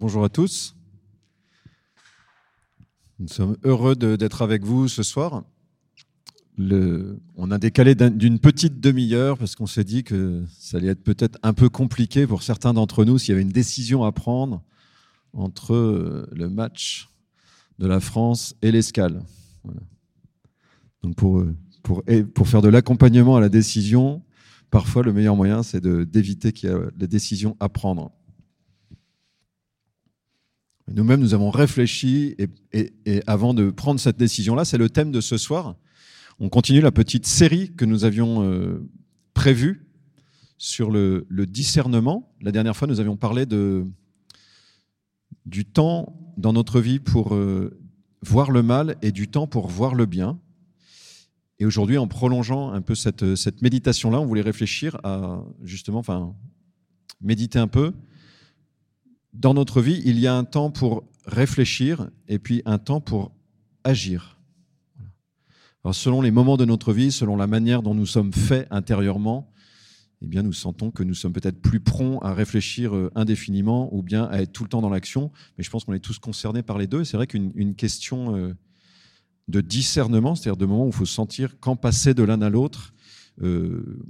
Bonjour à tous. Nous sommes heureux d'être avec vous ce soir. On a décalé d'une petite demi-heure parce qu'on s'est dit que ça allait être peut-être un peu compliqué pour certains d'entre nous s'il y avait une décision à prendre entre euh, le match de la France et l'escale. Donc pour, pour, pour faire de l'accompagnement à la décision, parfois le meilleur moyen c'est d'éviter qu'il y ait des décisions à prendre. Nous-mêmes, nous avons réfléchi et, avant de prendre cette décision-là, c'est le thème de ce soir. On continue la petite série que nous avions euh, prévue sur le, discernement. La dernière fois, nous avions parlé du temps dans notre vie pour euh, voir le mal et du temps pour voir le bien. Et aujourd'hui, en prolongeant un peu cette, cette méditation-là, on voulait réfléchir à justement, enfin, méditer un peu dans notre vie, il y a un temps pour réfléchir et puis un temps pour agir. Selon les moments de notre vie, selon la manière dont nous sommes faits intérieurement, eh bien, nous sentons que nous sommes peut-être plus prompts à réfléchir euh, indéfiniment ou bien à être tout le temps dans l'action. Mais je pense qu'on est tous concernés par les deux. C'est vrai qu'une question euh, de discernement, c'est-à-dire de moments où il faut sentir quand passer de l'un à l'autre, euh,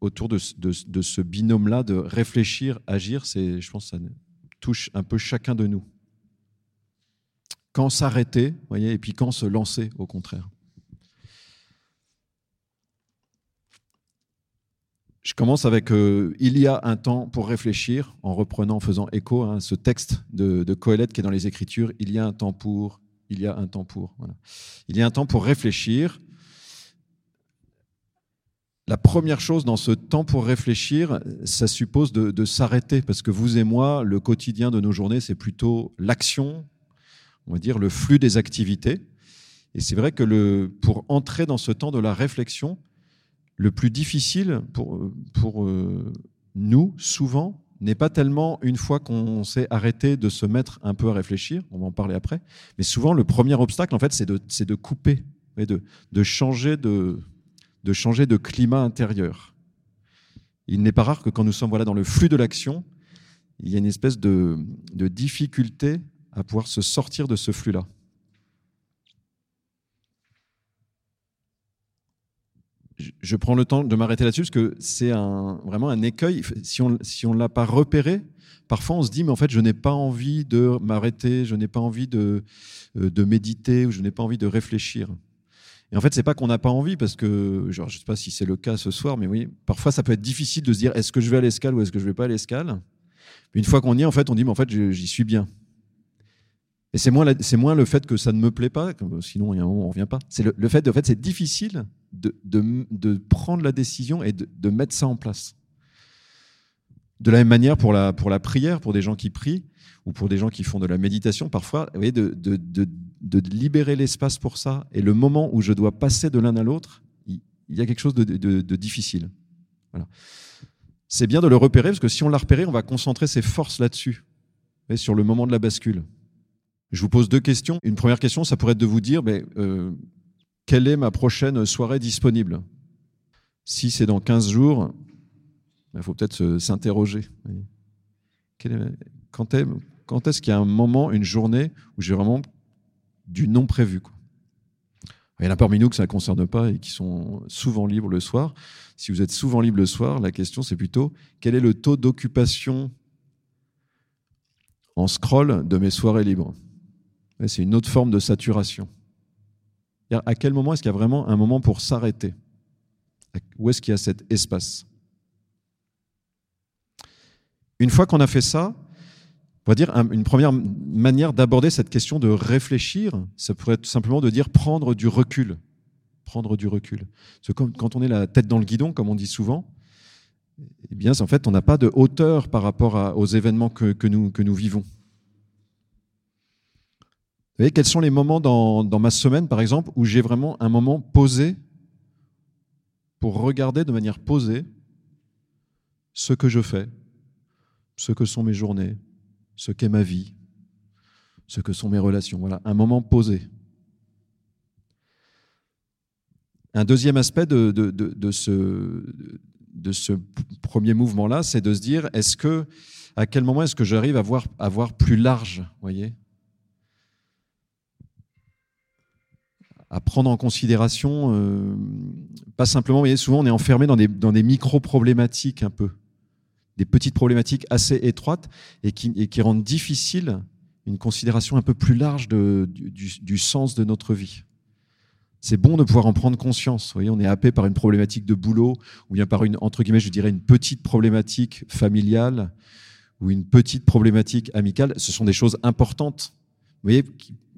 autour de, de ce binôme-là de réfléchir, agir, c'est, je pense, ça, touche un peu chacun de nous. Quand s'arrêter, voyez, et puis quand se lancer, au contraire. Je commence avec euh, Il y a un temps pour réfléchir, en reprenant, en faisant écho à ce texte de, de qui est dans les Écritures. Il y a un temps pour, il y a un temps pour. Il y a un temps pour réfléchir, la première chose dans ce temps pour réfléchir, ça suppose de, s'arrêter, parce que vous et moi, le quotidien de nos journées, c'est plutôt l'action, on va dire le flux des activités. Et c'est vrai que pour entrer dans ce temps de la réflexion, le plus difficile pour, euh, nous, souvent, n'est pas tellement une fois qu'on s'est arrêté de se mettre un peu à réfléchir, on va en parler après, mais souvent le premier obstacle, en fait, c'est de, couper, de changer de, de changer de climat intérieur. Il n'est pas rare que quand nous sommes voilà, dans le flux de l'action, il y a une espèce de, difficulté à pouvoir se sortir de ce flux-là. Je prends le temps de m'arrêter là-dessus parce que c'est vraiment un écueil. Si on ne l'a pas repéré, parfois on se dit, mais en fait, je n'ai pas envie de m'arrêter, je n'ai pas envie de, euh, de méditer ou je n'ai pas envie de réfléchir. Et en fait, c'est pas qu'on n'a pas envie, parce que, genre, je sais pas si c'est le cas ce soir, mais oui, parfois ça peut être difficile de se dire est-ce que je vais à l'escale ou est-ce que je vais pas à l'escale? Une fois qu'on y est, en fait, on dit mais en fait, j'y suis bien. Et c'est moins, c'est moins le fait que ça ne me plaît pas, sinon il y on revient pas. C'est le, fait, en fait, c'est difficile de, de, de, prendre la décision et de, de, mettre ça en place. De la même manière pour la, pour la prière, pour des gens qui prient ou pour des gens qui font de la méditation, parfois, vous voyez, de, de libérer l'espace pour ça. Et le moment où je dois passer de l'un à l'autre, il y a quelque chose de, difficile. C'est bien de le repérer, parce que si on l'a repéré, on va concentrer ses forces là-dessus, sur le moment de la bascule. Je vous pose deux questions. Une première question, ça pourrait être de vous dire, mais, euh, quelle est ma prochaine soirée disponible? Si c'est dans 15 jours, il faut peut-être s'interroger. Quand est-ce qu'il y a un moment, une journée, où j'ai vraiment du non prévu. Il y en a parmi nous que ça ne concerne pas et qui sont souvent libres le soir. Si vous êtes souvent libre le soir, la question c'est plutôt quel est le taux d'occupation en scroll de mes soirées libres? C'est une autre forme de saturation. À quel moment est-ce qu'il y a vraiment un moment pour s'arrêter? Où est-ce qu'il y a cet espace? Une fois qu'on a fait ça, on va dire une première manière d'aborder cette question de réfléchir, ça pourrait être simplement de dire prendre du recul. Prendre du recul. Parce que quand on est la tête dans le guidon, comme on dit souvent, eh bien, en fait, on n'a pas de hauteur par rapport aux événements que, nous, que nous vivons. Vous voyez, quels sont les moments dans, dans ma semaine, par exemple, où j'ai vraiment un moment posé pour regarder de manière posée ce que je fais, ce que sont mes journées, ce qu'est ma vie, ce que sont mes relations. Voilà, un moment posé. Un deuxième aspect de, ce, premier mouvement-là, c'est de se dire, est-ce que, à quel moment est-ce que j'arrive à voir, plus large, voyez? À prendre en considération, euh, pas simplement, vous voyez, souvent on est enfermé dans des, dans des micro-problématiques un peu, des petites problématiques assez étroites et qui, et qui rendent difficile une considération un peu plus large de, du, sens de notre vie. C'est bon de pouvoir en prendre conscience. Vous voyez, on est happé par une problématique de boulot ou bien par une, entre guillemets, je dirais une petite problématique familiale ou une petite problématique amicale. Ce sont des choses importantes. Vous voyez,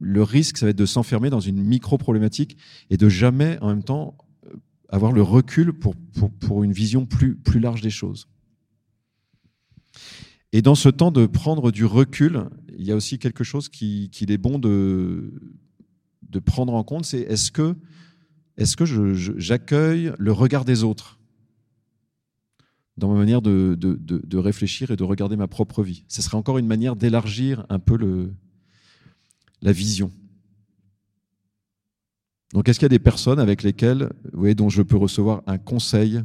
le risque, ça va être de s'enfermer dans une micro-problématique et de jamais, en même temps, euh, avoir le recul pour, pour, pour, une vision plus, plus large des choses. Et dans ce temps de prendre du recul, il y a aussi quelque chose qu'il qui est bon de, de prendre en compte, c'est est-ce que, est-ce que j'accueille le regard des autres dans ma manière de, de, de, réfléchir et de regarder ma propre vie? Ce serait encore une manière d'élargir un peu le, la vision. Donc, est-ce qu'il y a des personnes avec lesquelles, dont je peux recevoir un conseil,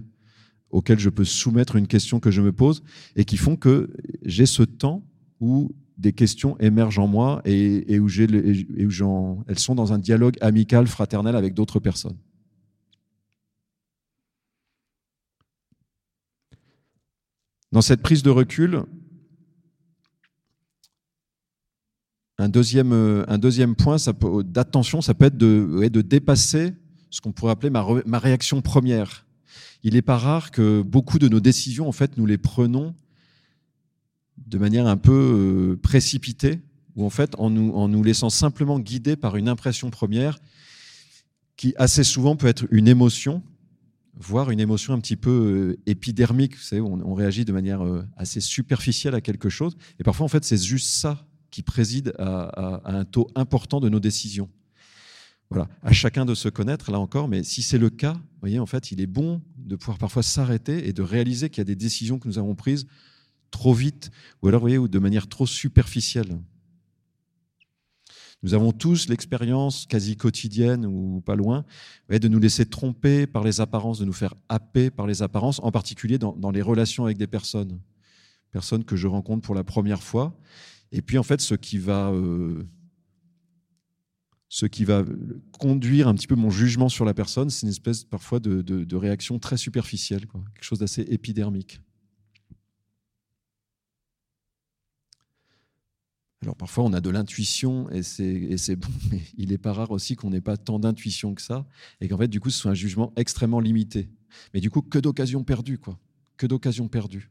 auquel je peux soumettre une question que je me pose, et qui font que j'ai ce temps où des questions émergent en moi et, où, elles sont dans un dialogue amical, fraternel avec d'autres personnes. Dans cette prise de recul, Un deuxième, point d'attention, ça peut être de, dépasser ce qu'on pourrait appeler ma, réaction première. Il n'est pas rare que beaucoup de nos décisions, en fait, nous les prenons de manière un peu euh, précipitée, ou en fait, en nous, en nous laissant simplement guider par une impression première qui assez souvent peut être une émotion, voire une émotion un petit peu euh, épidermique. Vous savez, on, on réagit de manière assez superficielle à quelque chose. Et parfois, en fait, c'est juste ça qui préside à, un taux important de nos décisions. Voilà, à chacun de se connaître, là encore, mais si c'est le cas, vous voyez, en fait, il est bon de pouvoir parfois s'arrêter et de réaliser qu'il y a des décisions que nous avons prises trop vite, ou alors, vous voyez, ou de manière trop superficielle. Nous avons tous l'expérience quasi quotidienne ou pas loin de nous laisser tromper par les apparences, de nous faire happer par les apparences, en particulier dans, dans les relations avec des personnes. Personnes que je rencontre pour la première fois et puis en fait, ce qui va, euh, ce qui va conduire un petit peu mon jugement sur la personne, c'est une espèce parfois de, réaction très superficielle, quoi. quelque chose d'assez épidermique. Alors parfois on a de l'intuition et c'est bon, mais il n'est pas rare aussi qu'on n'ait pas tant d'intuition que ça et qu'en fait du coup ce soit un jugement extrêmement limité. Mais du coup que d'occasions perdues quoi, que d'occasions perdues.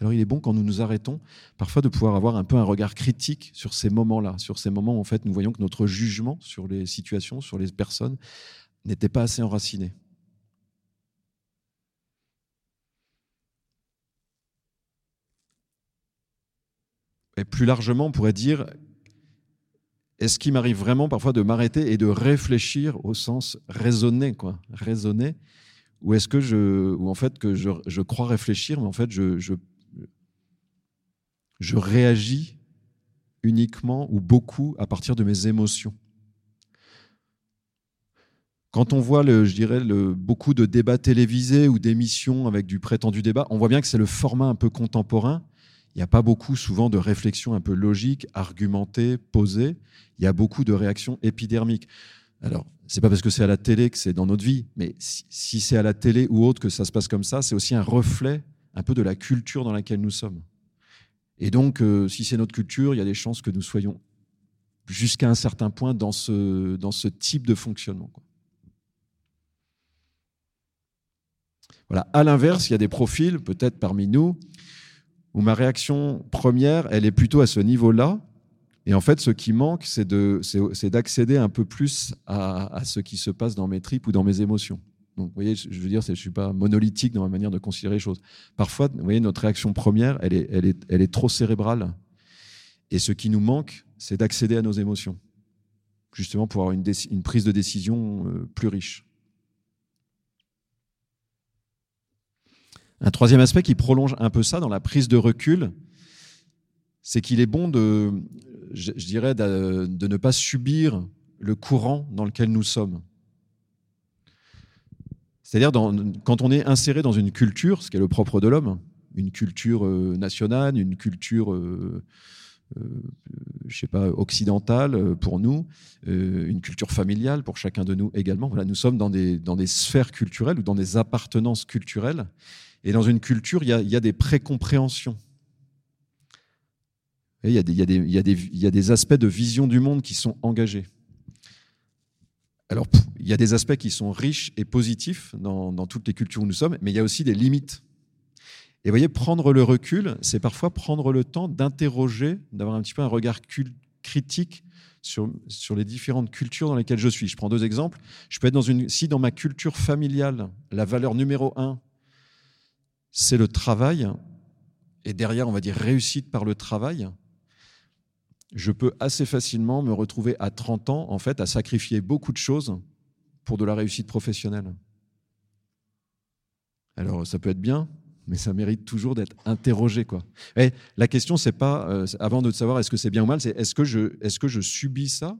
Alors il est bon quand nous nous arrêtons, parfois de pouvoir avoir un peu un regard critique sur ces moments-là, sur ces moments où en fait nous voyons que notre jugement sur les situations, sur les personnes, n'était pas assez enraciné. Et plus largement, on pourrait dire, est-ce qu'il m'arrive vraiment parfois de m'arrêter et de réfléchir au sens raisonner, quoi, ou est-ce que je, ou en fait que je, crois réfléchir, mais en fait je je réagis uniquement ou beaucoup à partir de mes émotions. Quand on voit, le, je dirais, le, beaucoup de débats télévisés ou d'émissions avec du prétendu débat, on voit bien que c'est le format un peu contemporain. Il n'y a pas beaucoup souvent de réflexions un peu logiques, argumentées, posées. Il y a beaucoup de réactions épidermiques. Alors, c'est pas parce que c'est à la télé que c'est dans notre vie, mais si c'est à la télé ou autre que ça se passe comme ça, c'est aussi un reflet un peu de la culture dans laquelle nous sommes. Et donc, euh, si c'est notre culture, il y a des chances que nous soyons jusqu'à un certain point dans ce, dans ce type de fonctionnement. Voilà. À l'inverse, il y a des profils, peut-être parmi nous, où ma réaction première, elle est plutôt à ce niveau-là. Et en fait, ce qui manque, c'est d'accéder un peu plus à, à, ce qui se passe dans mes tripes ou dans mes émotions. Donc, vous voyez, je veux dire, je ne suis pas monolithique dans ma manière de considérer les choses. Parfois, vous voyez, notre réaction première, elle est, trop cérébrale. Et ce qui nous manque, c'est d'accéder à nos émotions, justement pour avoir une, prise de décision euh, plus riche. Un troisième aspect qui prolonge un peu ça dans la prise de recul, c'est qu'il est bon de, je, dirais, de ne pas subir le courant dans lequel nous sommes. C'est-à-dire quand on est inséré dans une culture, ce qui est le propre de l'homme, une culture euh, nationale, une culture, euh, euh, sais pas, occidentale pour nous, une culture familiale pour chacun de nous également. Voilà, nous sommes dans des, dans des sphères culturelles ou dans des appartenances culturelles. Et dans une culture, il y a, y a des précompréhensions. il, y y y a des aspects de vision du monde qui sont engagés. Alors, il y a des aspects qui sont riches et positifs dans, toutes les cultures où nous sommes, mais il y a aussi des limites. Et vous voyez, prendre le recul, c'est parfois prendre le temps d'interroger, d'avoir un petit peu un regard critique sur, sur les différentes cultures dans lesquelles je suis. Je prends deux exemples. Je peux être dans une, si dans ma culture familiale, la valeur numéro un, c'est le travail, et derrière, on va dire réussite par le travail, je peux assez facilement me retrouver à 30 ans, en fait, à sacrifier beaucoup de choses pour de la réussite professionnelle. Alors, ça peut être bien, mais ça mérite toujours d'être interrogé. Quoi. Et la question, c'est pas, euh, avant de savoir est-ce que c'est bien ou mal, c'est est-ce que, je, est que je subis ça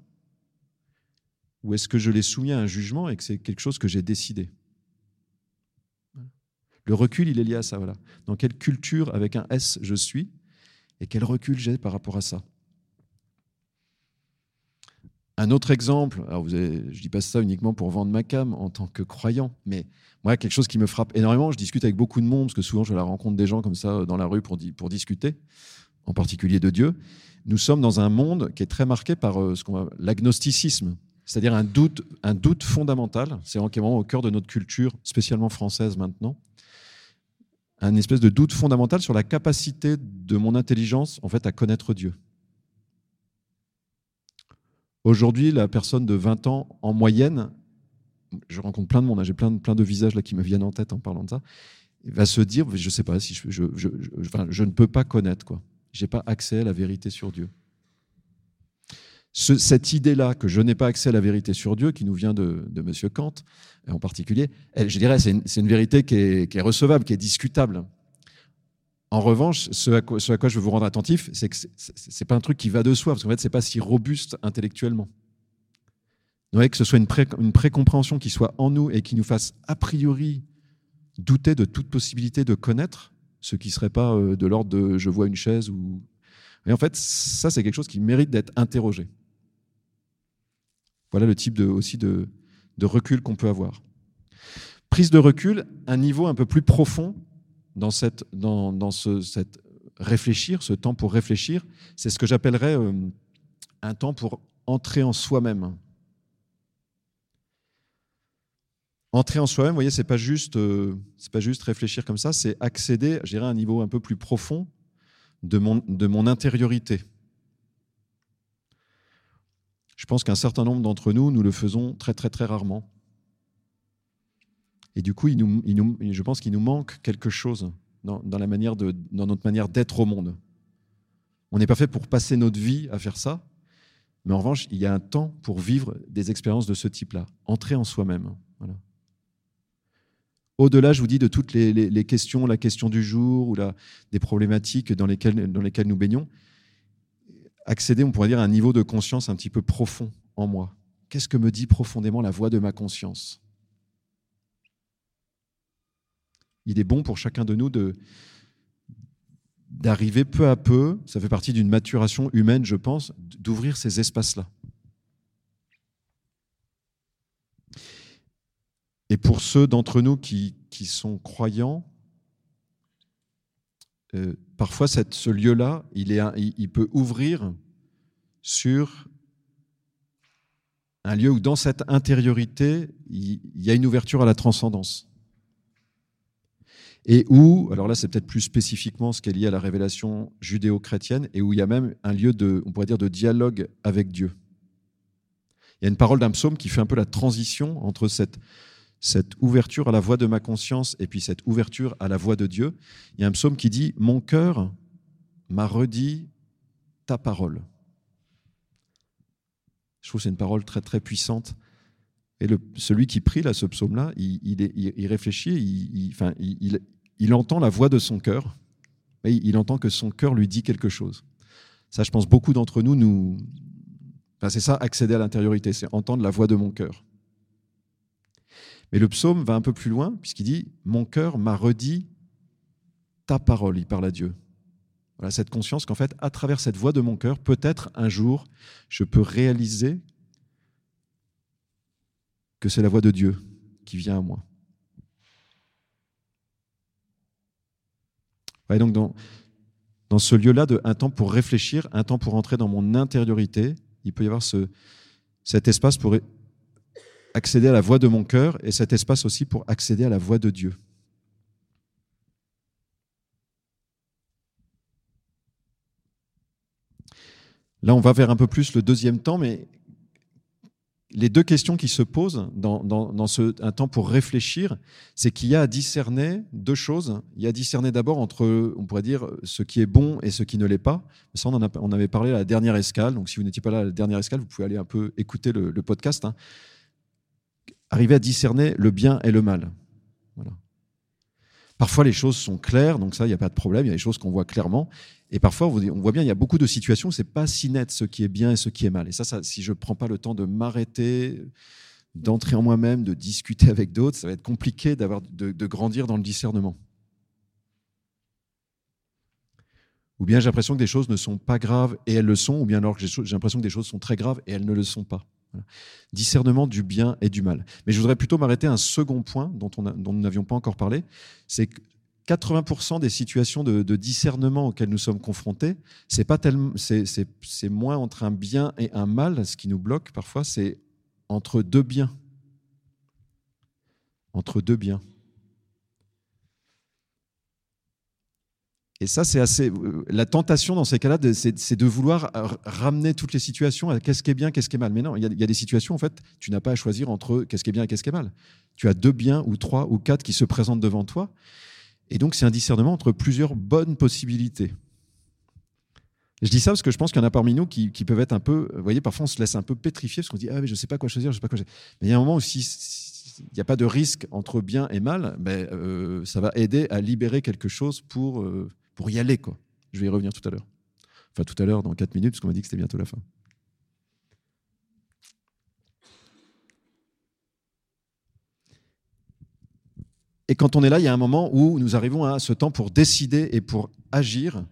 ou est-ce que je l'ai soumis à un jugement et que c'est quelque chose que j'ai décidé? Le recul, il est lié à ça. Voilà. Dans quelle culture, avec un S, je suis et quel recul j'ai par rapport à ça? Un autre exemple, alors vous je ne dis pas ça uniquement pour vendre ma cam en tant que croyant, mais moi, quelque chose qui me frappe énormément, je discute avec beaucoup de monde, parce que souvent je la rencontre des gens comme ça euh, dans la rue pour, pour discuter, en particulier de Dieu. Nous sommes dans un monde qui est très marqué par euh, ce qu'on l'agnosticisme, c'est-à-dire un doute, un doute fondamental, c'est vraiment au cœur de notre culture, spécialement française maintenant, un espèce de doute fondamental sur la capacité de mon intelligence en fait à connaître Dieu. Aujourd'hui, la personne de 20 ans, en moyenne, je rencontre plein de monde, hein, j'ai plein, de visages là qui me viennent en tête en parlant de ça, va se dire, je ne sais pas je, ne peux pas connaître, quoi. Je n'ai pas accès à la vérité sur Dieu. Ce, cette idée-là que je n'ai pas accès à la vérité sur Dieu, qui nous vient de, M. Kant en particulier, je dirais c'est une, vérité qui est, recevable, qui est discutable. En revanche, ce à, quoi, je veux vous rendre attentif, c'est que ce n'est pas un truc qui va de soi, parce qu'en fait, ce n'est pas si robuste intellectuellement. Vous que ce soit une, pré, une précompréhension qui soit en nous et qui nous fasse a priori douter de toute possibilité de connaître, ce qui ne serait pas euh, de l'ordre de je vois une chaise ou. Et en fait, ça, c'est quelque chose qui mérite d'être interrogé. Voilà le type aussi de recul qu'on peut avoir. Prise de recul, un niveau un peu plus profond dans, cette, dans, dans ce, réfléchir, ce temps pour réfléchir, c'est ce que j'appellerais euh, un temps pour entrer en soi-même. Entrer en soi-même, vous voyez, c'est pas juste, euh, c'est pas juste réfléchir comme ça, c'est accéder, je à un niveau un peu plus profond de mon, de mon intériorité. Je pense qu'un certain nombre d'entre nous, nous le faisons très très très rarement. Et du coup, je pense qu'il nous manque quelque chose dans, notre manière d'être au monde. On n'est pas fait pour passer notre vie à faire ça, mais en revanche, il y a un temps pour vivre des expériences de ce type-là, entrer en soi-même. Au-delà, je vous dis, de toutes les, questions, la question du jour ou des problématiques dans lesquelles nous baignons, accéder, on pourrait dire, à un niveau de conscience un petit peu profond en moi. Qu'est-ce que me dit profondément la voix de ma conscience? Il est bon pour chacun de nous de d'arriver peu à peu, ça fait partie d'une maturation humaine, je pense, d'ouvrir ces espaces-là. Et pour ceux d'entre nous qui, qui, sont croyants, euh, parfois ce lieu-là, il, il, il peut ouvrir sur un lieu où dans cette intériorité, il y a une ouverture à la transcendance et où, alors là c'est peut-être plus spécifiquement ce qui est lié à la révélation judéo-chrétienne, et où il y a même un lieu de, on pourrait dire, de dialogue avec Dieu. Il y a une parole d'un psaume qui fait un peu la transition entre cette, cette ouverture à la voix de ma conscience et puis cette ouverture à la voix de Dieu. Il y a un psaume qui dit Mon cœur m'a redit ta parole. Je trouve que c'est une parole très très puissante. Et celui qui prie là, ce psaume-là, il, il, réfléchit, enfin, il, il entend la voix de son cœur, il entend que son cœur lui dit quelque chose. Ça, je pense, beaucoup d'entre nous, nous... C'est ça, accéder à l'intériorité, c'est entendre la voix de mon cœur. Mais le psaume va un peu plus loin, puisqu'il dit Mon cœur m'a redit ta parole. Il parle à Dieu. Voilà, cette conscience qu'en fait, à travers cette voix de mon cœur, peut-être un jour, je peux réaliser que c'est la voix de Dieu qui vient à moi. Donc, dans, ce lieu-là, de un temps pour réfléchir, un temps pour entrer dans mon intériorité, il peut y avoir ce, cet espace pour accéder à la voix de mon cœur et cet espace aussi pour accéder à la voix de Dieu. Là, on va vers un peu plus le deuxième temps, mais les deux questions qui se posent dans, un temps pour réfléchir, c'est qu'il y a à discerner deux choses. Il y a à discerner d'abord entre, on pourrait dire, ce qui est bon et ce qui ne l'est pas. Ça, on, en avait parlé à la dernière escale. Donc, si vous n'étiez pas là à la dernière escale, vous pouvez aller un peu écouter le, podcast. Hein. Arriver à discerner le bien et le mal. Voilà. Parfois, les choses sont claires, donc ça, il n'y a pas de problème. Il y a des choses qu'on voit clairement. Et parfois, on voit bien, il y a beaucoup de situations où c'est pas si net ce qui est bien et ce qui est mal. Et ça, si je ne prends pas le temps de m'arrêter, d'entrer en moi-même, de discuter avec d'autres, ça va être compliqué d'avoir, de, de grandir dans le discernement. Ou bien j'ai l'impression que des choses ne sont pas graves et elles le sont, ou bien alors j'ai l'impression que des choses sont très graves et elles ne le sont pas. Discernement du bien et du mal. Mais je voudrais plutôt m'arrêter à un second point dont, on dont nous n'avions pas encore parlé, c'est que 80% des situations de, discernement auxquelles nous sommes confrontés, c'est c'est moins entre un bien et un mal, ce qui nous bloque parfois, c'est entre deux biens. Entre deux biens. Et ça, c'est assez. La tentation dans ces cas-là, c'est de vouloir ramener toutes les situations à qu'est-ce qui est bien, qu'est-ce qui est mal. Mais non, il y, a, il des situations, en fait, tu n'as pas à choisir entre qu'est-ce qui est bien et qu'est-ce qui est mal. Tu as deux biens ou trois ou quatre qui se présentent devant toi. Et donc, c'est un discernement entre plusieurs bonnes possibilités. je dis ça parce que je pense qu'il y en a parmi nous qui, peuvent être un peu. Vous voyez, parfois, on se laisse un peu pétrifier parce qu'on dit Ah, mais je ne sais pas quoi choisir, je sais pas quoi choisir. Mais il y a un moment où, s'il n'y a pas de risque entre bien et mal, ben, euh, ça va aider à libérer quelque chose pour, euh, pour y aller. Quoi. Je vais y revenir tout à l'heure. Enfin, tout à l'heure, dans 4 minutes, parce qu'on m'a dit que c'était bientôt la fin. Et quand on est là, il y a un moment où nous arrivons à ce temps pour décider et pour agir.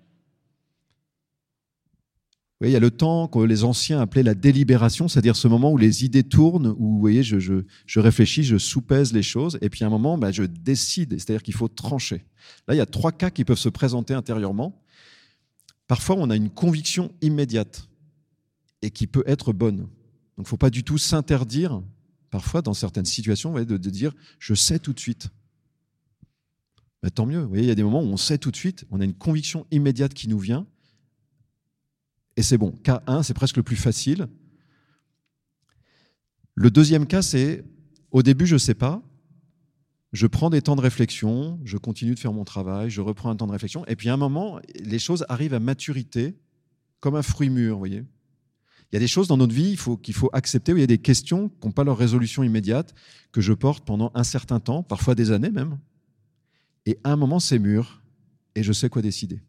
Il y a le temps que les anciens appelaient la délibération, c'est-à-dire ce moment où les idées tournent, où vous voyez, je, je, réfléchis, je soupèse les choses, et puis à un moment, bah, je décide, c'est-à-dire qu'il faut trancher. Là, il y a trois cas qui peuvent se présenter intérieurement. Parfois, on a une conviction immédiate et qui peut être bonne. Donc, il ne faut pas du tout s'interdire, parfois, dans certaines situations, de dire je sais tout de suite. Bah, tant mieux. Il y a des moments où on sait tout de suite, on a une conviction immédiate qui nous vient, et c'est bon. Cas 1, c'est presque le plus facile. Le deuxième cas, c'est au début, je ne sais pas, je prends des temps de réflexion, je continue de faire mon travail, je reprends un temps de réflexion, et puis à un moment, les choses arrivent à maturité, comme un fruit mûr, vous voyez. Il y a des choses dans notre vie qu'il faut, accepter, où il y a des questions qui n'ont pas leur résolution immédiate, que je porte pendant un certain temps, parfois des années même. Et à un moment, c'est mûr et je sais quoi décider.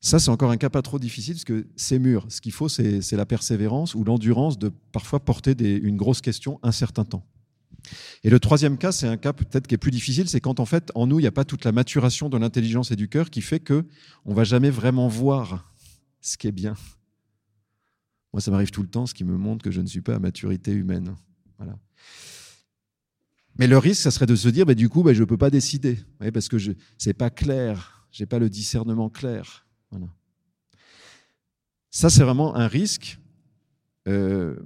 Ça, c'est encore un cas pas trop difficile parce que c'est mûr. Ce qu'il faut, c'est la persévérance ou l'endurance de parfois porter une grosse question un certain temps. Et le troisième cas, c'est un cas peut-être qui est plus difficile, c'est quand en fait, en nous, il n'y a pas toute la maturation de l'intelligence et du cœur qui fait que on va jamais vraiment voir ce qui est bien. Moi, ça m'arrive tout le temps, ce qui me montre que je ne suis pas à maturité humaine. Voilà. Mais le risque, ça serait de se dire, bah, du coup, bah, je ne peux pas décider, parce que ce n'est pas clair, je n'ai pas le discernement clair. Voilà. Ça, c'est vraiment un risque, euh,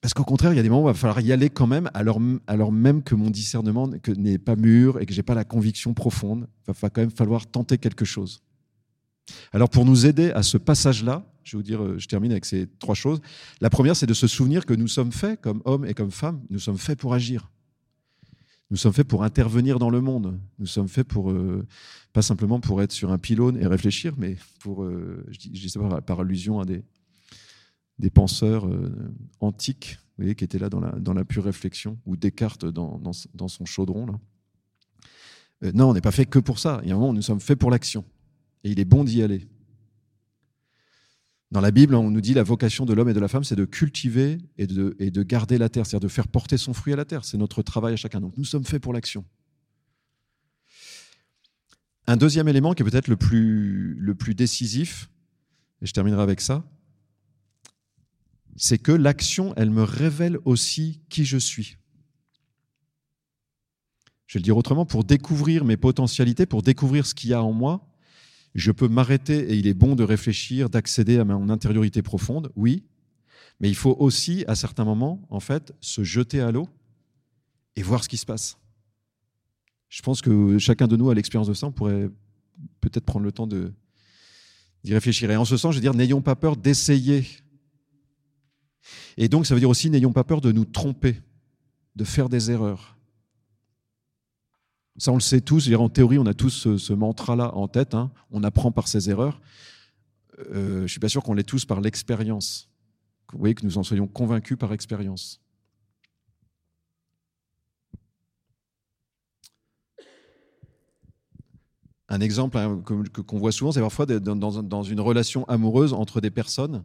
parce qu'au contraire, il y a des moments où il va falloir y aller quand même, alors, alors même que mon discernement n'est pas mûr et que je n'ai pas la conviction profonde, il va quand même falloir tenter quelque chose. Alors pour nous aider à ce passage-là, je vais vous dire, euh, je termine avec ces trois choses. La première, c'est de se souvenir que nous sommes faits, comme hommes et comme femmes, nous sommes faits pour agir. Nous sommes faits pour intervenir dans le monde. Nous sommes faits pour, euh, pas simplement pour être sur un pylône et réfléchir, mais pour, euh, je, dis, pas, par allusion à des, des penseurs euh, antiques vous voyez, qui étaient là dans la, dans la pure réflexion, ou Descartes dans, dans, dans son chaudron. Là. non, on n'est pas fait que pour ça. Il y a un moment nous sommes faits pour l'action. Et il est bon d'y aller. Dans la Bible, on nous dit la vocation de l'homme et de la femme, c'est de cultiver et de, garder la terre, c'est-à-dire de faire porter son fruit à la terre. C'est notre travail à chacun. Donc nous sommes faits pour l'action. Un deuxième élément qui est peut-être le plus, le plus décisif, et je terminerai avec ça, c'est que l'action, elle me révèle aussi qui je suis. Je vais le dire autrement, pour découvrir mes potentialités, pour découvrir ce qu'il y a en moi, je peux m'arrêter et il est bon de réfléchir, d'accéder à mon intériorité profonde, oui, mais il faut aussi, à certains moments, en fait, se jeter à l'eau et voir ce qui se passe. Je pense que chacun de nous a l'expérience de ça, on pourrait peut-être prendre le temps d'y réfléchir. Et en ce sens, je veux dire, n'ayons pas peur d'essayer. Et donc, ça veut dire aussi, n'ayons pas peur de nous tromper, de faire des erreurs. Ça, on le sait tous. En théorie, on a tous ce, mantra-là en tête. Hein. On apprend par ses erreurs. Euh, je ne suis pas sûr qu'on l'ait tous par l'expérience. Vous voyez que nous en soyons convaincus par expérience. Un exemple hein, qu'on voit souvent, c'est parfois dans, une relation amoureuse entre des personnes.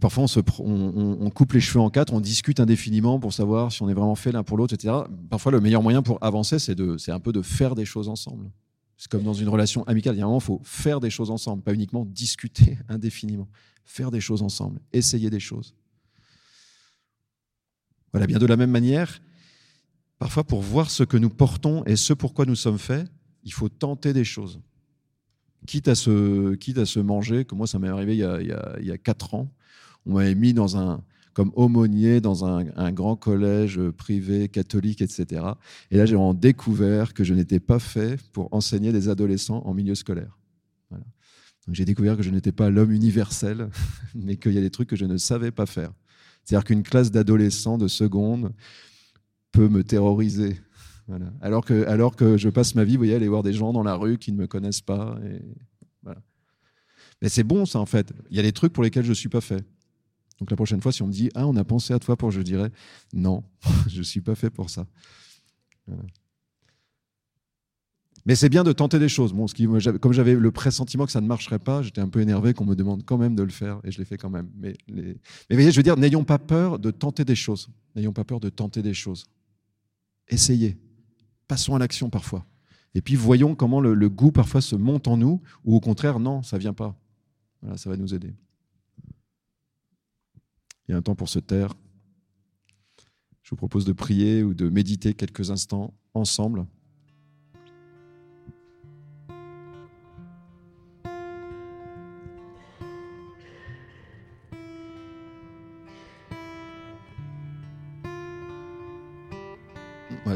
Parfois, on, coupe les cheveux en quatre, on discute indéfiniment pour savoir si on est vraiment fait l'un pour l'autre, etc. Parfois, le meilleur moyen pour avancer, c'est un peu de faire des choses ensemble. C'est comme dans une relation amicale. Il faut faire des choses ensemble, pas uniquement discuter indéfiniment. Faire des choses ensemble, essayer des choses. Voilà, bien de la même manière, parfois pour voir ce que nous portons et ce pourquoi nous sommes faits, il faut tenter des choses. Quitte à se, quitte à se manger, comme moi ça m'est arrivé il y, a, il, ans, on m'avait mis dans un, comme aumônier dans un, grand collège privé catholique, etc. Et là, j'ai vraiment découvert que je n'étais pas fait pour enseigner des adolescents en milieu scolaire. J'ai découvert que je n'étais pas l'homme universel, mais qu'il y a des trucs que je ne savais pas faire. C'est-à-dire qu'une classe d'adolescents de seconde peut me terroriser. Alors, que, alors que je passe ma vie, vous voyez, à aller voir des gens dans la rue qui ne me connaissent pas. Et voilà. Mais c'est bon, ça, en fait. Il y a des trucs pour lesquels je ne suis pas fait. Donc la prochaine fois, si on me dit Ah, on a pensé à toi pour, je dirais Non, je ne suis pas fait pour ça. Mais c'est bien de tenter des choses. Bon, ce qui, comme j'avais le pressentiment que ça ne marcherait pas, j'étais un peu énervé qu'on me demande quand même de le faire, et je l'ai fait quand même. Mais, voyez, je veux dire, n'ayons pas peur de tenter des choses. N'ayons pas peur de tenter des choses. Essayez passons à l'action parfois. Et puis voyons comment le, goût parfois se monte en nous, ou au contraire, non, ça ne vient pas. Voilà, ça va nous aider. Il y a un temps pour se taire. Je vous propose de prier ou de méditer quelques instants ensemble.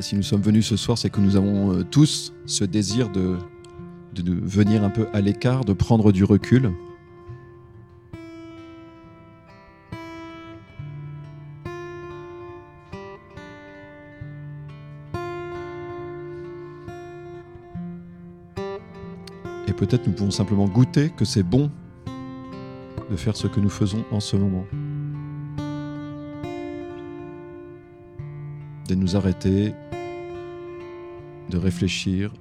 si nous sommes venus ce soir, c'est que nous avons euh, tous ce désir de, de, venir un peu à l'écart, de prendre du recul. Peut-être nous pouvons simplement goûter que c'est bon de faire ce que nous faisons en ce moment. De nous arrêter de réfléchir,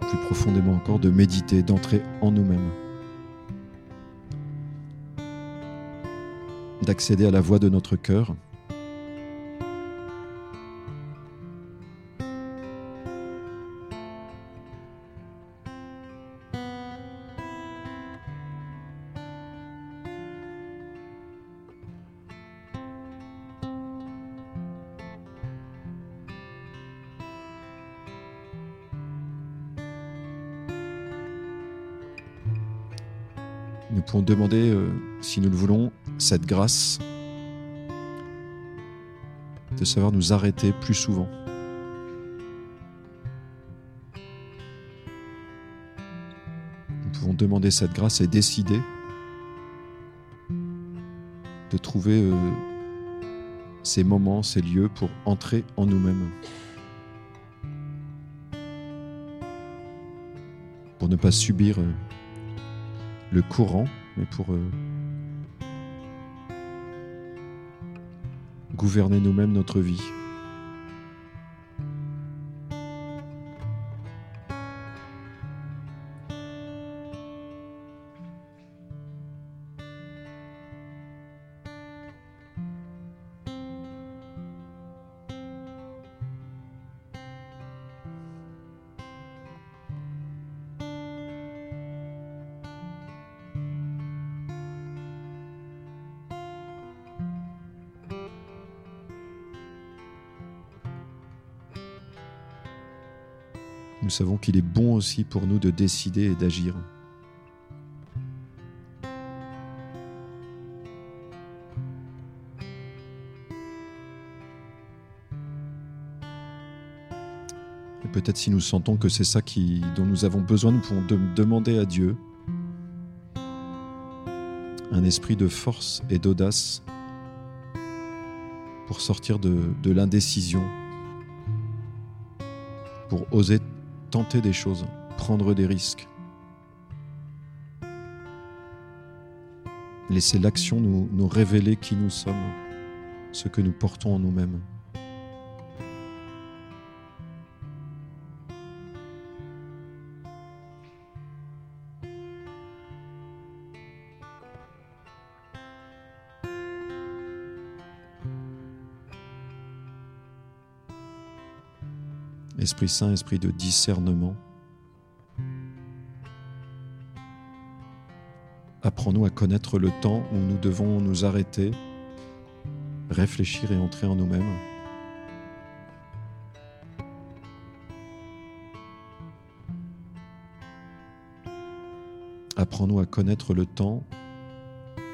plus profondément encore, de méditer, d'entrer en nous-mêmes, d'accéder à la voix de notre cœur. Cette grâce de savoir nous arrêter plus souvent. Nous pouvons demander cette grâce et décider de trouver euh, ces moments, ces lieux pour entrer en nous-mêmes. Pour ne pas subir euh, le courant, mais pour euh, gouverner nous-mêmes notre vie. Nous savons qu'il est bon aussi pour nous de décider et d'agir. Et peut-être si nous sentons que c'est ça qui, dont nous avons besoin, nous pouvons demander à Dieu un esprit de force et d'audace pour sortir de, de l'indécision, pour oser tenter des choses, prendre des risques. Laisser l'action nous, nous révéler qui nous sommes, ce que nous portons en nous-mêmes. Esprit Saint, esprit de discernement. Apprends-nous à connaître le temps où nous devons nous arrêter, réfléchir et entrer en nous-mêmes. Apprends-nous à connaître le temps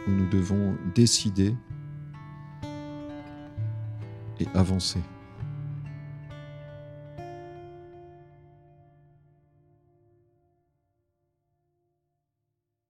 où nous devons décider et avancer.